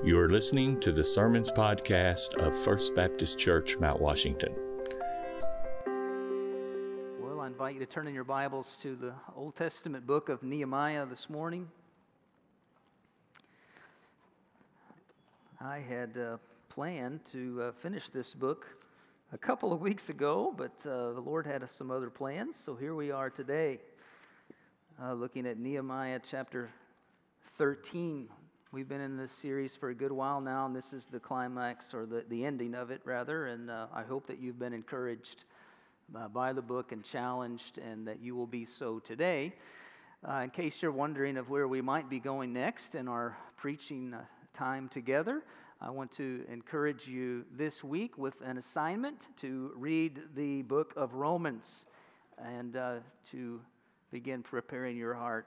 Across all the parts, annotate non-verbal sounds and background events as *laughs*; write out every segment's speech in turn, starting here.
You are listening to the Sermons Podcast of First Baptist Church, Mount Washington. Well, I invite you to turn in your Bibles to the Old Testament book of Nehemiah this morning. I had uh, planned to uh, finish this book a couple of weeks ago, but uh, the Lord had some other plans, so here we are today, uh, looking at Nehemiah chapter 13. We've been in this series for a good while now, and this is the climax or the, the ending of it, rather. And uh, I hope that you've been encouraged uh, by the book and challenged, and that you will be so today. Uh, in case you're wondering of where we might be going next in our preaching uh, time together, I want to encourage you this week with an assignment to read the book of Romans and uh, to begin preparing your heart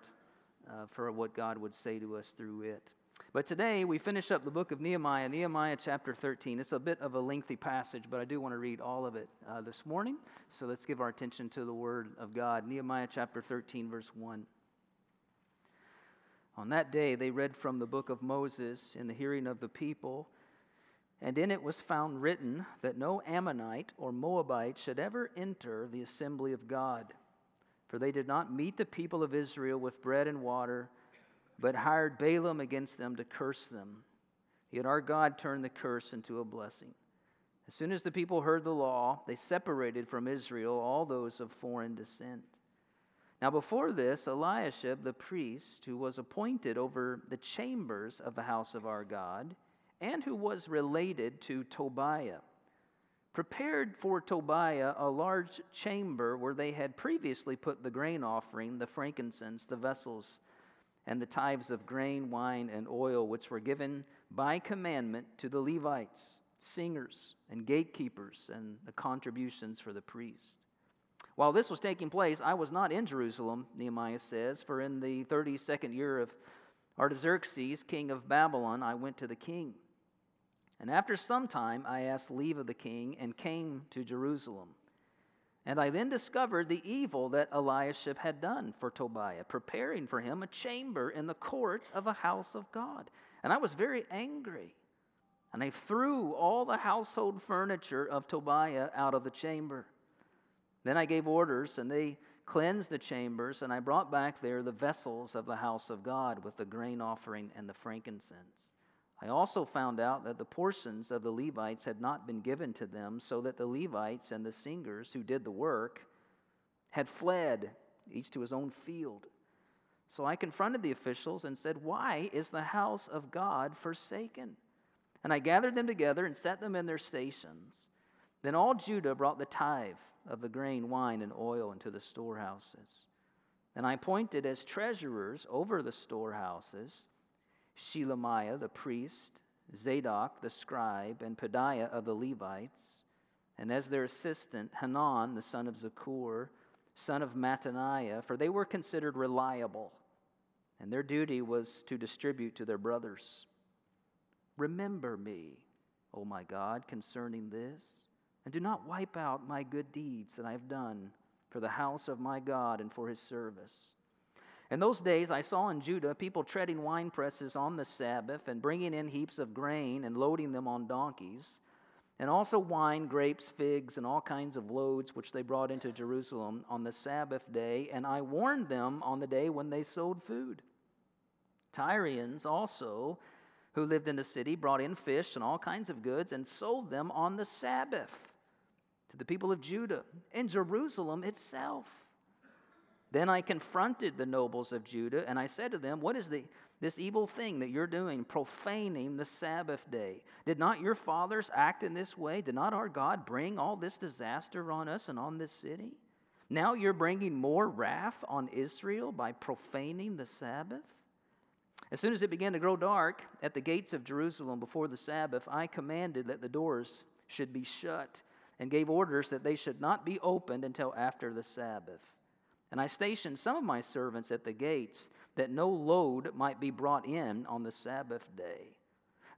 uh, for what God would say to us through it. But today we finish up the book of Nehemiah, Nehemiah chapter 13. It's a bit of a lengthy passage, but I do want to read all of it uh, this morning. So let's give our attention to the word of God. Nehemiah chapter 13, verse 1. On that day they read from the book of Moses in the hearing of the people, and in it was found written that no Ammonite or Moabite should ever enter the assembly of God, for they did not meet the people of Israel with bread and water but hired Balaam against them to curse them. Yet our God turned the curse into a blessing. As soon as the people heard the law, they separated from Israel all those of foreign descent. Now, before this, Eliashib the priest, who was appointed over the chambers of the house of our God, and who was related to Tobiah, prepared for Tobiah a large chamber where they had previously put the grain offering, the frankincense, the vessels, and the tithes of grain, wine, and oil, which were given by commandment to the Levites, singers, and gatekeepers, and the contributions for the priest. While this was taking place, I was not in Jerusalem, Nehemiah says, for in the 32nd year of Artaxerxes, king of Babylon, I went to the king. And after some time, I asked leave of the king and came to Jerusalem. And I then discovered the evil that Eliashib had done for Tobiah, preparing for him a chamber in the courts of a house of God. And I was very angry. And I threw all the household furniture of Tobiah out of the chamber. Then I gave orders, and they cleansed the chambers, and I brought back there the vessels of the house of God with the grain offering and the frankincense. I also found out that the portions of the Levites had not been given to them, so that the Levites and the singers who did the work had fled, each to his own field. So I confronted the officials and said, Why is the house of God forsaken? And I gathered them together and set them in their stations. Then all Judah brought the tithe of the grain, wine, and oil into the storehouses. And I appointed as treasurers over the storehouses Shelemiah the priest, Zadok the scribe, and Pedaiah of the Levites, and as their assistant, Hanan the son of Zaccur, son of Mattaniah, for they were considered reliable, and their duty was to distribute to their brothers. Remember me, O my God, concerning this, and do not wipe out my good deeds that I have done for the house of my God and for his service. In those days, I saw in Judah people treading wine presses on the Sabbath and bringing in heaps of grain and loading them on donkeys, and also wine, grapes, figs, and all kinds of loads which they brought into Jerusalem on the Sabbath day. And I warned them on the day when they sold food. Tyrians also, who lived in the city, brought in fish and all kinds of goods and sold them on the Sabbath to the people of Judah in Jerusalem itself. Then I confronted the nobles of Judah, and I said to them, What is the, this evil thing that you're doing, profaning the Sabbath day? Did not your fathers act in this way? Did not our God bring all this disaster on us and on this city? Now you're bringing more wrath on Israel by profaning the Sabbath? As soon as it began to grow dark at the gates of Jerusalem before the Sabbath, I commanded that the doors should be shut and gave orders that they should not be opened until after the Sabbath. And I stationed some of my servants at the gates, that no load might be brought in on the Sabbath day.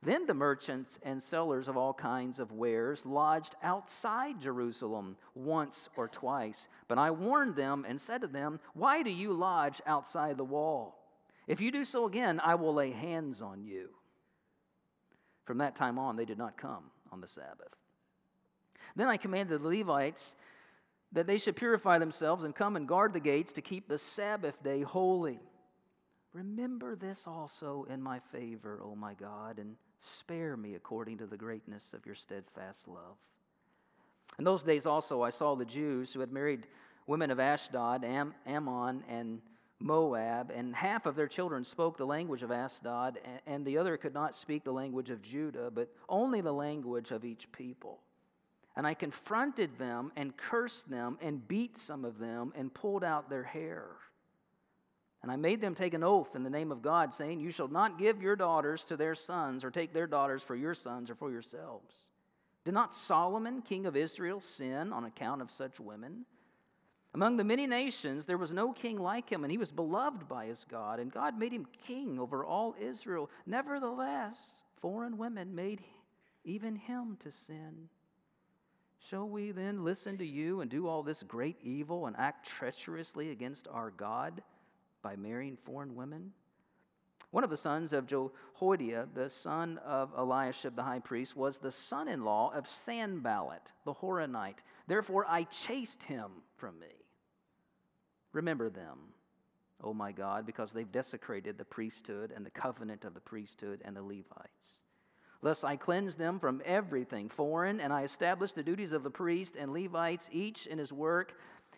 Then the merchants and sellers of all kinds of wares lodged outside Jerusalem once or twice. But I warned them and said to them, Why do you lodge outside the wall? If you do so again, I will lay hands on you. From that time on, they did not come on the Sabbath. Then I commanded the Levites that they should purify themselves and come and guard the gates to keep the Sabbath day holy. Remember this also in my favor, O my God, and spare me according to the greatness of your steadfast love. In those days also I saw the Jews who had married women of Ashdod, Am- Ammon, and Moab, and half of their children spoke the language of Ashdod, and the other could not speak the language of Judah, but only the language of each people. And I confronted them and cursed them and beat some of them and pulled out their hair. And I made them take an oath in the name of God, saying, You shall not give your daughters to their sons, or take their daughters for your sons or for yourselves. Did not Solomon, king of Israel, sin on account of such women? Among the many nations, there was no king like him, and he was beloved by his God, and God made him king over all Israel. Nevertheless, foreign women made even him to sin. Shall we then listen to you and do all this great evil and act treacherously against our God by marrying foreign women? One of the sons of Jehoiada, the son of Eliashib the high priest, was the son in law of Sanballat the Horonite. Therefore I chased him from me. Remember them, O my God, because they've desecrated the priesthood and the covenant of the priesthood and the Levites. Thus I cleansed them from everything foreign, and I established the duties of the priest and Levites, each in his work,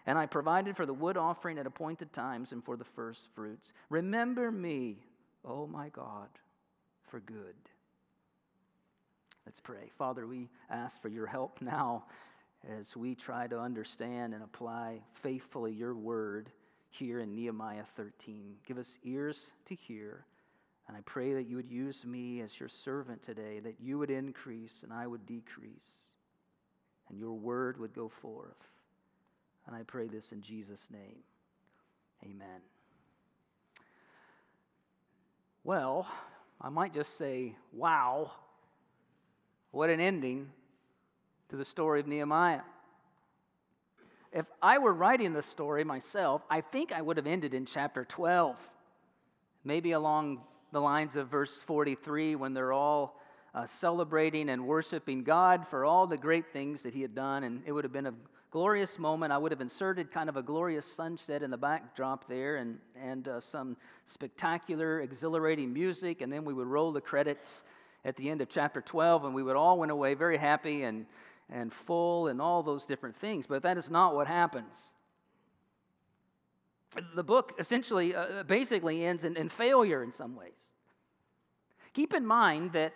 and I provided for the wood offering at appointed times and for the first fruits. Remember me, O my God, for good. Let's pray. Father, we ask for your help now as we try to understand and apply faithfully your word here in Nehemiah 13. Give us ears to hear and I pray that you would use me as your servant today, that you would increase and I would decrease, and your word would go forth. And I pray this in Jesus' name. Amen. Well, I might just say, wow, what an ending to the story of Nehemiah. If I were writing the story myself, I think I would have ended in chapter 12, maybe along the lines of verse 43 when they're all uh, celebrating and worshiping God for all the great things that He had done. And it would have been a glorious moment. I would have inserted kind of a glorious sunset in the backdrop there and, and uh, some spectacular, exhilarating music. And then we would roll the credits at the end of chapter 12, and we would all went away very happy and, and full and all those different things. But that is not what happens the book essentially, uh, basically ends in, in, failure in some ways. Keep in mind that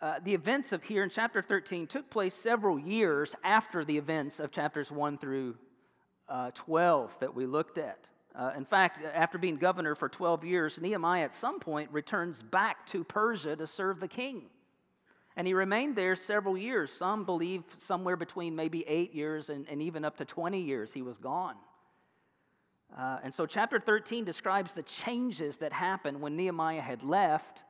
uh, the events of here in chapter 13 took place several years after the events of chapters 1 through uh, 12 that we looked at. Uh, in fact, after being governor for 12 years, Nehemiah at some point returns back to Persia to serve the king. And he remained there several years. Some believe somewhere between maybe eight years and, and even up to 20 years he was gone. Uh, and so, chapter 13 describes the changes that happened when Nehemiah had left.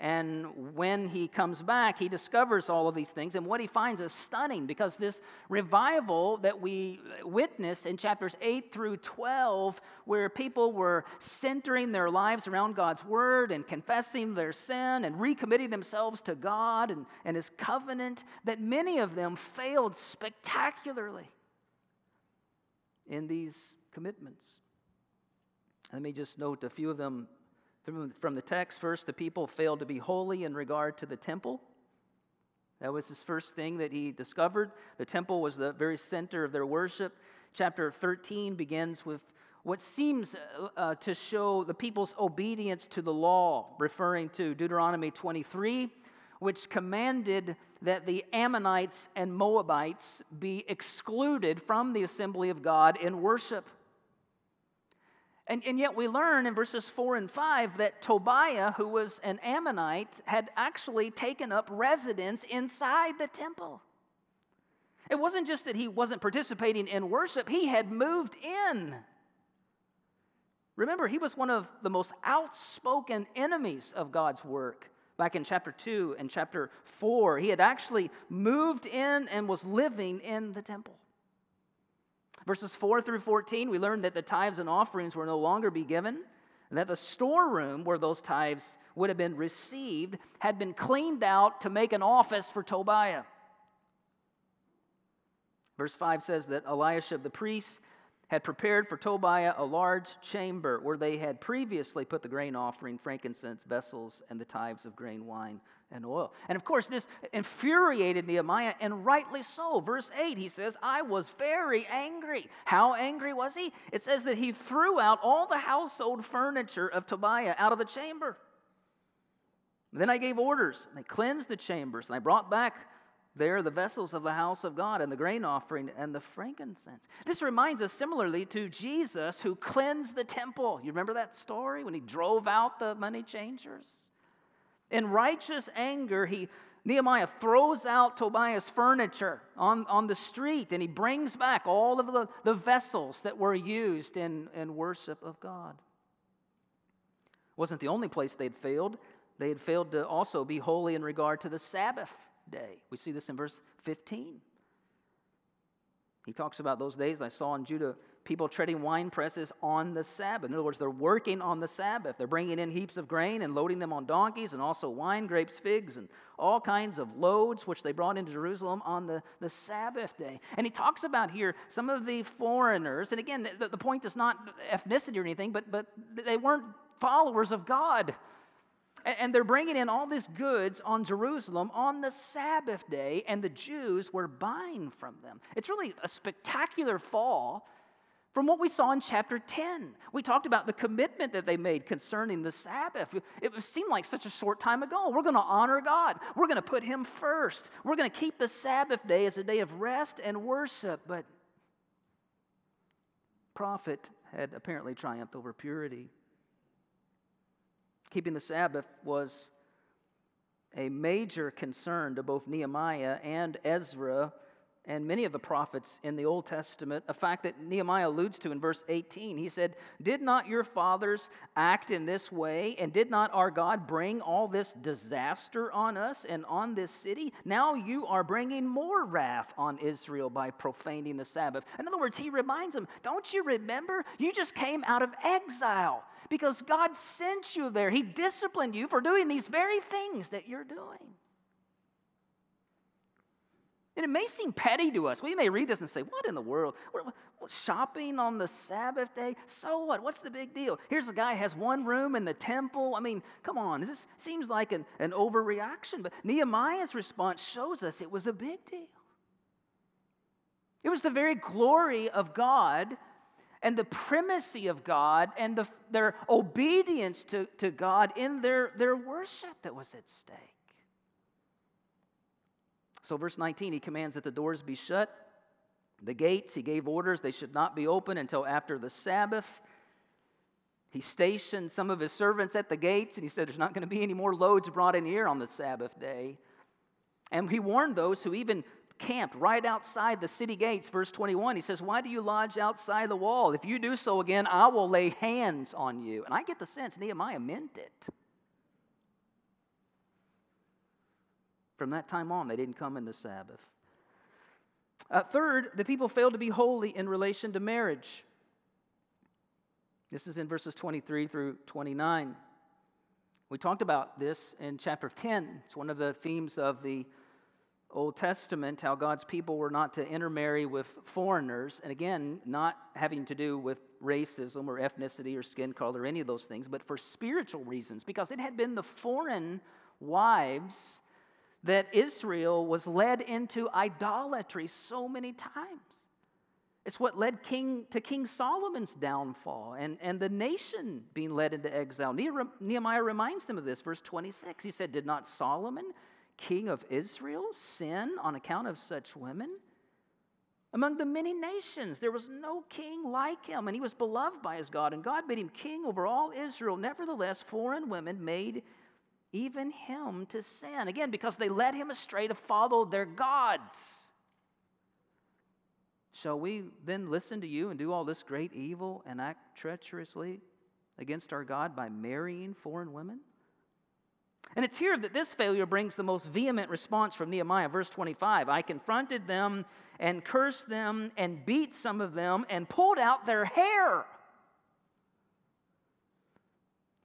And when he comes back, he discovers all of these things. And what he finds is stunning because this revival that we witness in chapters 8 through 12, where people were centering their lives around God's word and confessing their sin and recommitting themselves to God and, and his covenant, that many of them failed spectacularly in these commitments. Let me just note a few of them from the text. First, the people failed to be holy in regard to the temple. That was his first thing that he discovered. The temple was the very center of their worship. Chapter 13 begins with what seems uh, uh to show the people's obedience to the law, referring to Deuteronomy 23, which commanded that the Ammonites and Moabites be excluded from the assembly of God in worship. And, and yet we learn in verses 4 and 5 that Tobiah, who was an Ammonite, had actually taken up residence inside the temple. It wasn't just that he wasn't participating in worship, he had moved in. Remember, he was one of the most outspoken enemies of God's work back in chapter 2 and chapter 4. He had actually moved in and was living in the temple. Verses 4 through 14, we learn that the tithes and offerings were no longer be given. And that the storeroom where those tithes would have been received had been cleaned out to make an office for Tobiah. Verse 5 says that Eliashib the priest had prepared for Tobiah a large chamber where they had previously put the grain offering, frankincense, vessels, and the tithes of grain, wine, and oil. And of course, this infuriated Nehemiah, and rightly so. Verse 8, he says, I was very angry. How angry was he? It says that he threw out all the household furniture of Tobiah out of the chamber. Then I gave orders, and they cleansed the chambers, and I brought back there the vessels of the house of God and the grain offering and the frankincense. This reminds us similarly to Jesus who cleansed the temple. You remember that story when he drove out the money changers? In righteous anger, he Nehemiah throws out Tobiah's furniture on, on the street and he brings back all of the, the vessels that were used in, in worship of God. Wasn't the only place they'd failed. They had failed to also be holy in regard to the Sabbath day. We see this in verse 15. He talks about those days I saw in Judah people treading wine presses on the Sabbath. In other words, they're working on the Sabbath. They're bringing in heaps of grain and loading them on donkeys, and also wine, grapes, figs, and all kinds of loads, which they brought into Jerusalem on the, the Sabbath day. And he talks about here some of the foreigners. And again, the, the point is not ethnicity or anything, but, but they weren't followers of God. And they're bringing in all these goods on Jerusalem on the Sabbath day, and the Jews were buying from them. It's really a spectacular fall from what we saw in chapter 10. We talked about the commitment that they made concerning the Sabbath. It seemed like such a short time ago. We're going to honor God, we're going to put Him first, we're going to keep the Sabbath day as a day of rest and worship. But profit had apparently triumphed over purity. Keeping the Sabbath was a major concern to both Nehemiah and Ezra and many of the prophets in the Old Testament, a fact that Nehemiah alludes to in verse 18. He said, Did not your fathers act in this way, and did not our God bring all this disaster on us and on this city? Now you are bringing more wrath on Israel by profaning the Sabbath. In other words, he reminds them, Don't you remember? You just came out of exile because God sent you there. He disciplined you for doing these very things that you're doing. And it may seem petty to us. We may read this and say, What in the world? shopping on the Sabbath day? So what? What's the big deal? Here's a guy has one room in the temple. I mean, come on. This seems like an, an overreaction. But Nehemiah's response shows us it was a big deal. It was the very glory of God and the primacy of God and the, their obedience to, to God in their, their worship that was at stake. So, verse 19, he commands that the doors be shut. The gates, he gave orders they should not be open until after the Sabbath. He stationed some of his servants at the gates and he said, There's not going to be any more loads brought in here on the Sabbath day. And he warned those who even camped right outside the city gates. Verse 21, he says, Why do you lodge outside the wall? If you do so again, I will lay hands on you. And I get the sense Nehemiah meant it. From that time on, they didn't come in the Sabbath. Uh, third, the people failed to be holy in relation to marriage. This is in verses 23 through 29. We talked about this in chapter 10. It's one of the themes of the Old Testament, how God's people were not to intermarry with foreigners, and again, not having to do with racism or ethnicity or skin color or any of those things, but for spiritual reasons, because it had been the foreign wives that Israel was led into idolatry so many times. It's what led King, to King Solomon's downfall and, and the nation being led into exile. Nehemiah reminds them of this, verse 26. He said, Did not Solomon king of Israel sin on account of such women? Among the many nations, there was no king like him, and he was beloved by his God, and God made him king over all Israel. Nevertheless, foreign women made even him to sin. Again, because they led him astray to follow their gods. Shall we then listen to you and do all this great evil and act treacherously against our God by marrying foreign women? And it's here that this failure brings the most vehement response from Nehemiah. Verse 25 I confronted them and cursed them and beat some of them and pulled out their hair.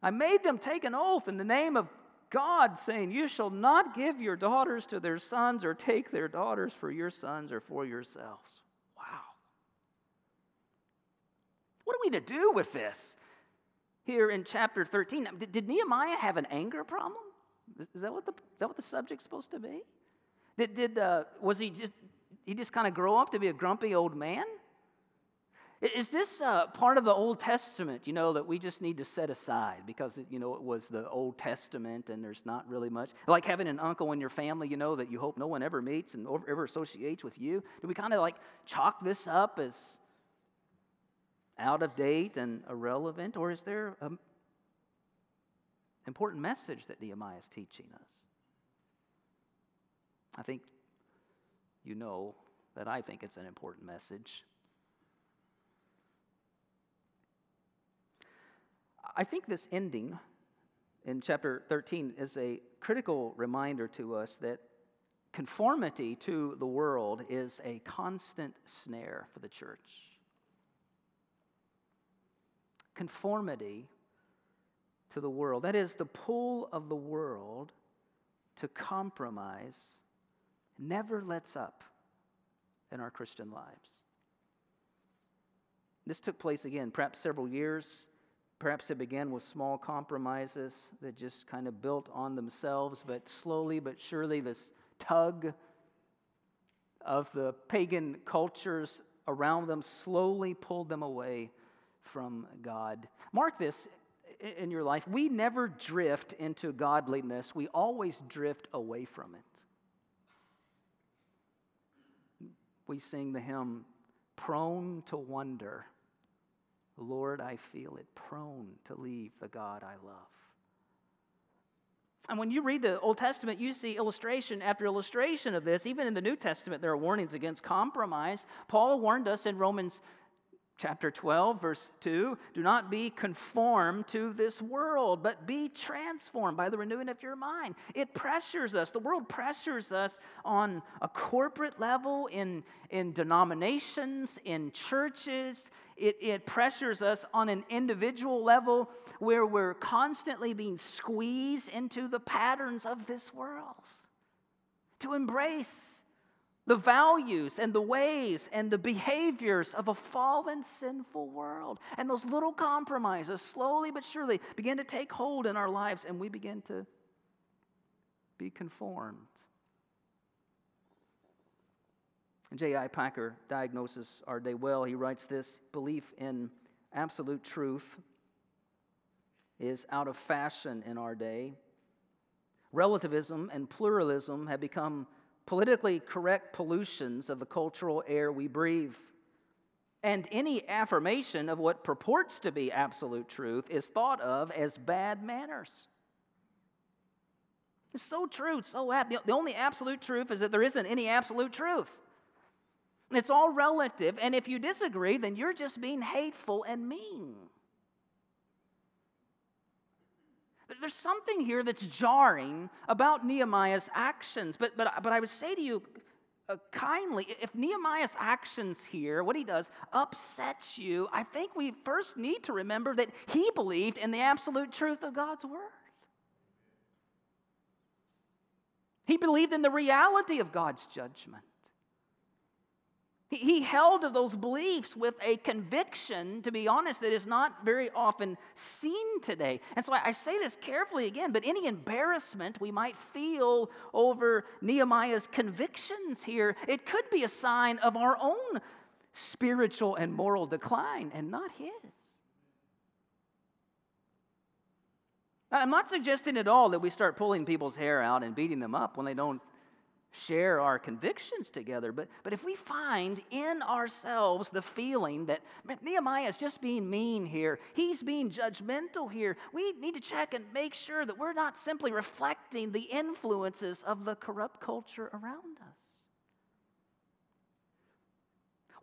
I made them take an oath in the name of God, saying, You shall not give your daughters to their sons or take their daughters for your sons or for yourselves. Wow. What are we to do with this? Here in chapter 13, did, Nehemiah have an anger problem? Is that what the, is that what the subject's supposed to be? Did, did, uh, was he just, he just kind of grow up to be a grumpy old man? Is this uh, part of the Old Testament, you know, that we just need to set aside because, it, you know, it was the Old Testament and there's not really much? Like having an uncle in your family, you know, that you hope no one ever meets and ever associates with you. Do we kind of like chalk this up as out of date and irrelevant? Or is there an important message that Nehemiah is teaching us? I think you know that I think it's an important message. I think this ending in chapter 13 is a critical reminder to us that conformity to the world is a constant snare for the church. Conformity to the world, that is, the pull of the world to compromise, never lets up in our Christian lives. This took place again, perhaps several years Perhaps it began with small compromises that just kind of built on themselves, but slowly but surely, this tug of the pagan cultures around them slowly pulled them away from God. Mark this in your life. We never drift into godliness, we always drift away from it. We sing the hymn, Prone to Wander. Lord, I feel it prone to leave the God I love. And when you read the Old Testament, you see illustration after illustration of this. Even in the New Testament, there are warnings against compromise. Paul warned us in Romans chapter 12, verse 2 Do not be conformed to this world, but be transformed by the renewing of your mind. It pressures us. The world pressures us on a corporate level, in, in denominations, in churches. It, it pressures us on an individual level where we're constantly being squeezed into the patterns of this world. To embrace the values and the ways and the behaviors of a fallen, sinful world. And those little compromises, slowly but surely, begin to take hold in our lives, and we begin to be conformed. J.I. Packer diagnoses our day well. He writes this belief in absolute truth is out of fashion in our day. Relativism and pluralism have become politically correct pollutions of the cultural air we breathe. And any affirmation of what purports to be absolute truth is thought of as bad manners. It's so true, it's so. The only absolute truth is that there isn't any absolute truth. It's all relative, and if you disagree, then you're just being hateful and mean. There's something here that's jarring about Nehemiah's actions. But, but, but I would say to you uh, kindly, if Nehemiah's actions here, what he does, upsets you, I think we first need to remember that he believed in the absolute truth of God's word. He believed in the reality of God's judgment. He held to those beliefs with a conviction, to be honest, that is not very often seen today. And so I say this carefully again, but any embarrassment we might feel over Nehemiah's convictions here, it could be a sign of our own spiritual and moral decline and not his. I'm not suggesting at all that we start pulling people's hair out and beating them up when they don't share our convictions together. But, but if we find in ourselves the feeling that Nehemiah is just being mean here, he's being judgmental here, we need to check and make sure that we're not simply reflecting the influences of the corrupt culture around us.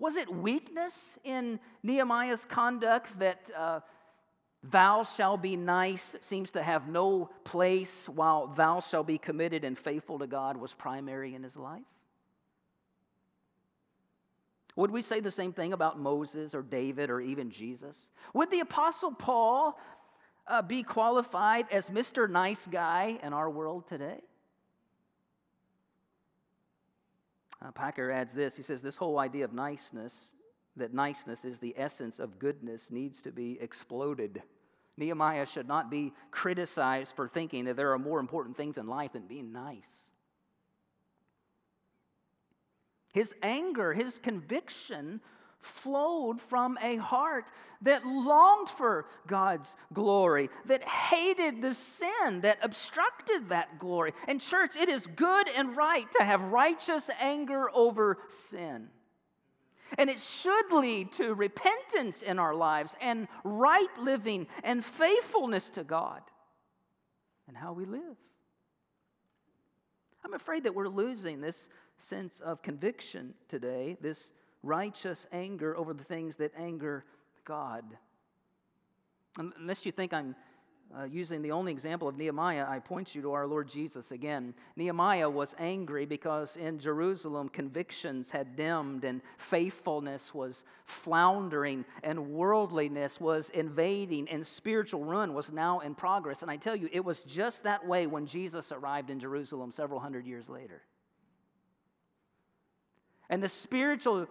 Was it weakness in Nehemiah's conduct that? Uh, Thou shall be nice seems to have no place, while thou shall be committed and faithful to God was primary in his life. Would we say the same thing about Moses or David or even Jesus? Would the Apostle Paul uh, be qualified as Mr. Nice Guy in our world today? Uh, Packer adds this he says, This whole idea of niceness, that niceness is the essence of goodness, needs to be exploded. Nehemiah should not be criticized for thinking that there are more important things in life than being nice. His anger, his conviction flowed from a heart that longed for God's glory, that hated the sin that obstructed that glory. And, church, it is good and right to have righteous anger over sin. And it should lead to repentance in our lives and right living and faithfulness to God and how we live. I'm afraid that we're losing this sense of conviction today, this righteous anger over the things that anger God. Unless you think I'm uh, using the only example of Nehemiah, I point you to our Lord Jesus again. Nehemiah was angry because in Jerusalem convictions had dimmed and faithfulness was floundering and worldliness was invading and spiritual ruin was now in progress. And I tell you, it was just that way when Jesus arrived in Jerusalem several hundred years later. And the spiritual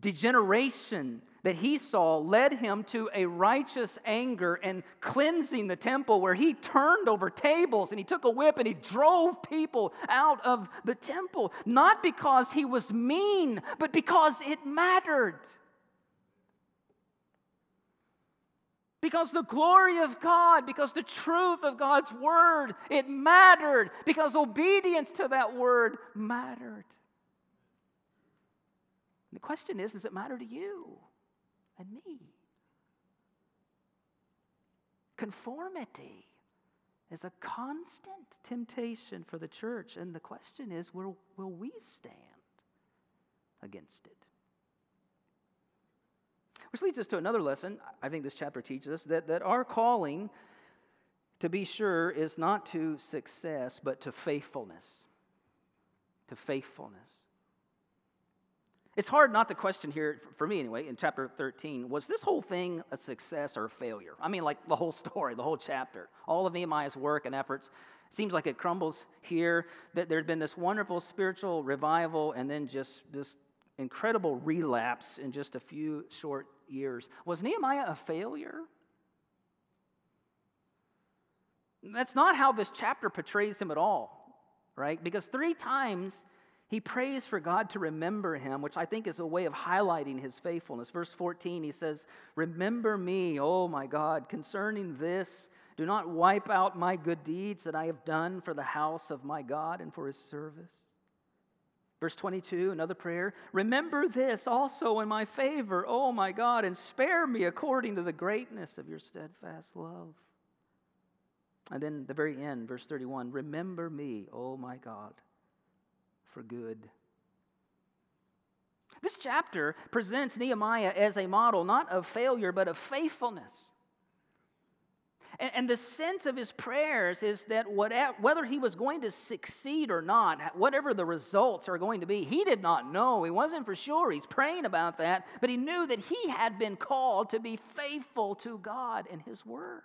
degeneration that he saw led him to a righteous anger and cleansing the temple where he turned over tables and he took a whip and he drove people out of the temple, not because he was mean, but because it mattered. Because the glory of God, because the truth of God's word, it mattered. Because obedience to that word mattered. The question is does it matter to you and me? Conformity is a constant temptation for the church, and the question is will, will we stand against it? Which leads us to another lesson, I think this chapter teaches us that, that our calling, to be sure, is not to success, but to faithfulness. To faithfulness. It's hard not to question here, for me anyway, in chapter 13, was this whole thing a success or a failure? I mean, like the whole story, the whole chapter, all of Nehemiah's work and efforts. Seems like it crumbles here, that there'd been this wonderful spiritual revival and then just this incredible relapse in just a few short years. Was Nehemiah a failure? That's not how this chapter portrays him at all, right? Because three times he prays for God to remember him, which I think is a way of highlighting his faithfulness. Verse 14, he says, Remember me, oh my God, concerning this. Do not wipe out my good deeds that I have done for the house of my God and for his service. Verse 22, another prayer. Remember this also in my favor, oh my God, and spare me according to the greatness of your steadfast love. And then the very end, verse 31 Remember me, oh my God for good. This chapter presents Nehemiah as a model not of failure, but of faithfulness. And, and the sense of his prayers is that whatever, whether he was going to succeed or not, whatever the results are going to be, he did not know. He wasn't for sure. He's praying about that, but he knew that he had been called to be faithful to God and his word.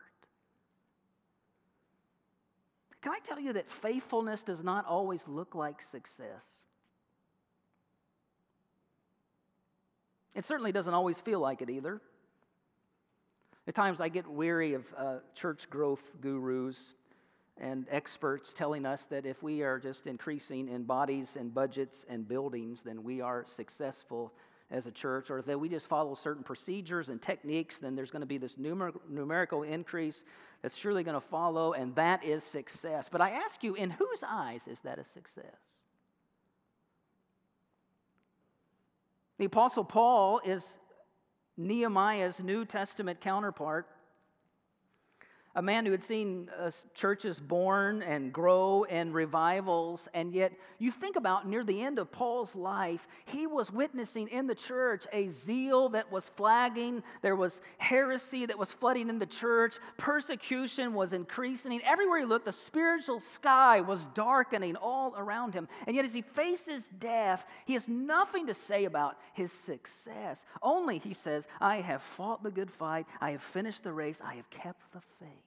Can I tell you that faithfulness does not always look like success? It certainly doesn't always feel like it either. At times I get weary of uh, church growth gurus and experts telling us that if we are just increasing in bodies and budgets and buildings, then we are successful as a church, or that we just follow certain procedures and techniques, then there's going to be this numer- numerical increase that's surely going to follow, and that is success. But I ask you, in whose eyes is that a success? The Apostle Paul is Nehemiah's New Testament counterpart. A man who had seen uh, churches born and grow and revivals, and yet you think about near the end of Paul's life, he was witnessing in the church a zeal that was flagging. There was heresy that was flooding in the church. Persecution was increasing. Everywhere he looked, the spiritual sky was darkening all around him. And yet, as he faces death, he has nothing to say about his success. Only, he says, I have fought the good fight, I have finished the race, I have kept the faith.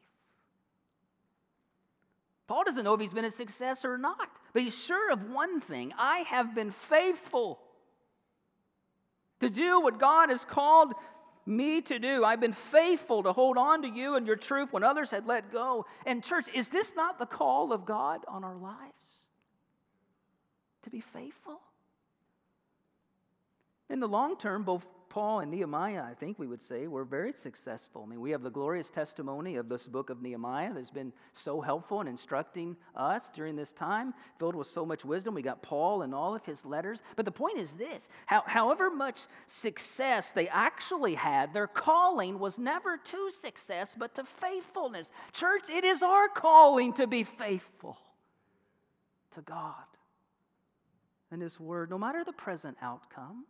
Paul doesn't know if he's been a success or not, but he's sure of one thing I have been faithful to do what God has called me to do. I've been faithful to hold on to you and your truth when others had let go. And, church, is this not the call of God on our lives? To be faithful? In the long term, both Paul and Nehemiah, I think we would say, were very successful. I mean, we have the glorious testimony of this book of Nehemiah that's been so helpful in instructing us during this time, filled with so much wisdom. We got Paul and all of his letters. But the point is this how, however much success they actually had, their calling was never to success, but to faithfulness. Church, it is our calling to be faithful to God and His Word, no matter the present outcome.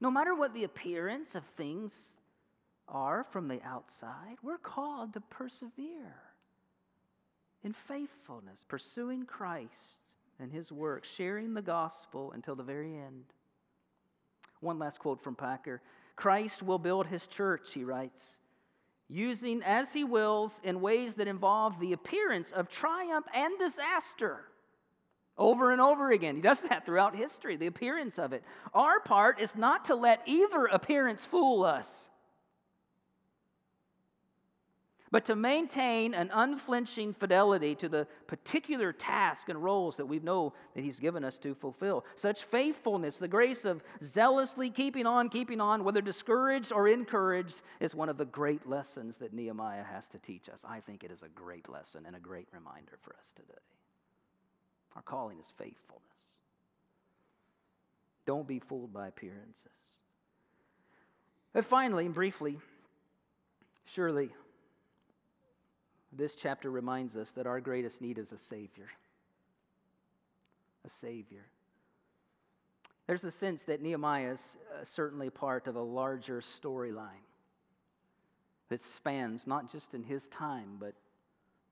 No matter what the appearance of things are from the outside, we're called to persevere in faithfulness, pursuing Christ and his work, sharing the gospel until the very end. One last quote from Packer Christ will build his church, he writes, using as he wills in ways that involve the appearance of triumph and disaster over and over again. He does that throughout history, the appearance of it. Our part is not to let either appearance fool us, but to maintain an unflinching fidelity to the particular task and roles that we know that He's given us to fulfill. Such faithfulness, the grace of zealously keeping on, keeping on, whether discouraged or encouraged, is one of the great lessons that Nehemiah has to teach us. I think it is a great lesson and a great reminder for us today. Our calling is faithfulness. Don't be fooled by appearances. And finally, and briefly, surely this chapter reminds us that our greatest need is a Savior. A Savior. There's a sense that Nehemiah is uh, certainly part of a larger storyline that spans not just in his time, but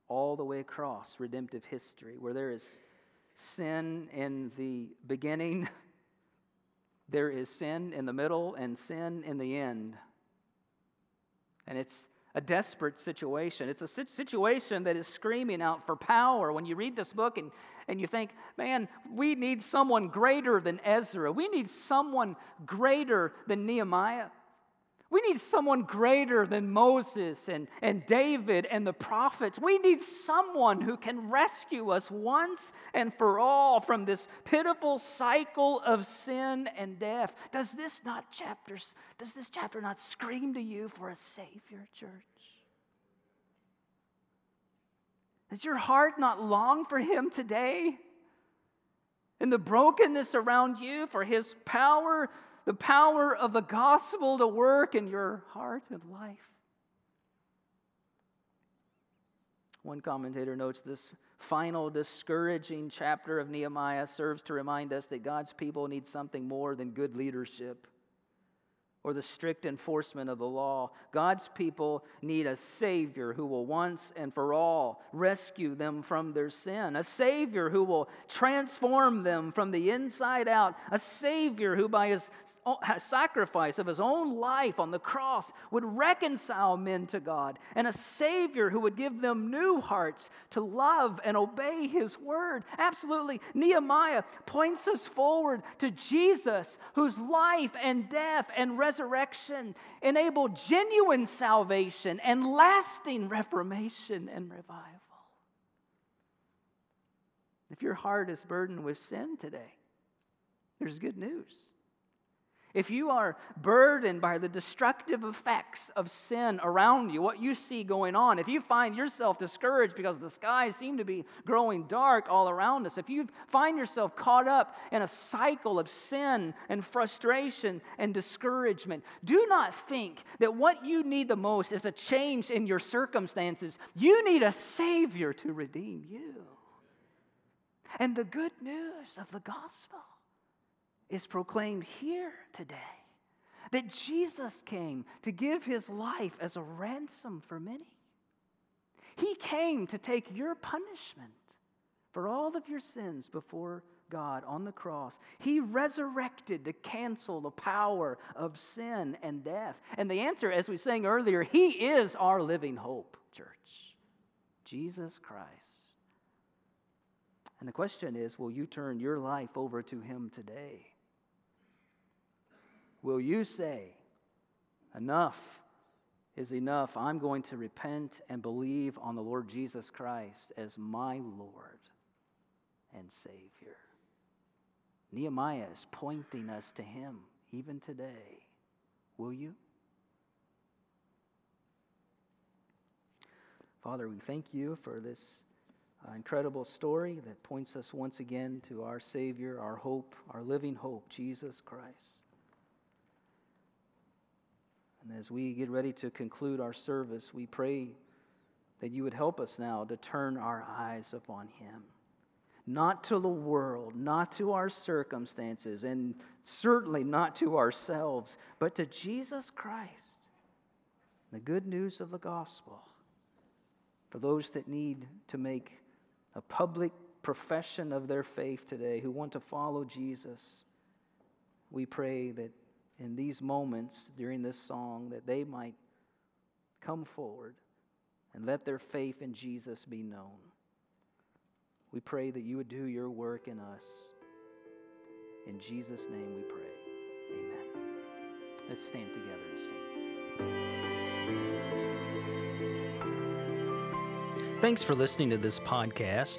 all the way across redemptive history, where there is sin in the beginning, *laughs* there is sin in the middle, and sin in the end. And it's a desperate situation. It's a situation that is screaming out for power. When you read this book and, and you think, man, we need someone greater than Ezra, we need someone greater than Nehemiah. We need someone greater than Moses and, and David and the prophets. We need someone who can rescue us once and for all from this pitiful cycle of sin and death. Does this not chapters, does this chapter not scream to you for a Savior, church? Does your heart not long for him today? In the brokenness around you, for his power the power of the gospel to work in your heart and life. One commentator notes this final discouraging chapter of Nehemiah serves to remind us that God's people need something more than good leadership or the strict enforcement of the law. God's people need a Savior who will once and for all rescue them from their sin, a Savior who will transform them from the inside out, a Savior who, by his sacrifice of his own life on the cross, would reconcile men to God, and a Savior who would give them new hearts to love and obey his word. Absolutely. Nehemiah points us forward to Jesus, whose life and death and resurrection resurrection enable genuine salvation and lasting reformation and revival. If your heart is burdened with sin today, there's good news. If you are burdened by the destructive effects of sin around you, what you see going on, if you find yourself discouraged because the skies seem to be growing dark all around us, if you find yourself caught up in a cycle of sin and frustration and discouragement, do not think that what you need the most is a change in your circumstances. You need a Savior to redeem you. And the good news of the gospel is proclaimed here today that Jesus came to give his life as a ransom for many. He came to take your punishment for all of your sins before God on the cross. He resurrected to cancel the power of sin and death. And the answer, as we sang earlier, He is our living hope, church. Jesus Christ. And the question is will you turn your life over to Him today? Will you say, Enough is enough? I'm going to repent and believe on the Lord Jesus Christ as my Lord and Savior. Nehemiah is pointing us to Him even today. Will you? Father, we thank you for this uh, incredible story that points us once again to our Savior, our hope, our living hope, Jesus Christ. And as we get ready to conclude our service, we pray that you would help us now to turn our eyes upon Him. Not to the world, not to our circumstances, and certainly not to ourselves, but to Jesus Christ, the good news of the gospel. For those that need to make a public profession of their faith today, who want to follow Jesus, we pray that in these moments during this song that they might come forward and let their faith in Jesus be known. We pray that you would do your work in us. In Jesus' name we pray. Amen. Let's stand together and sing. Thanks for listening to this podcast.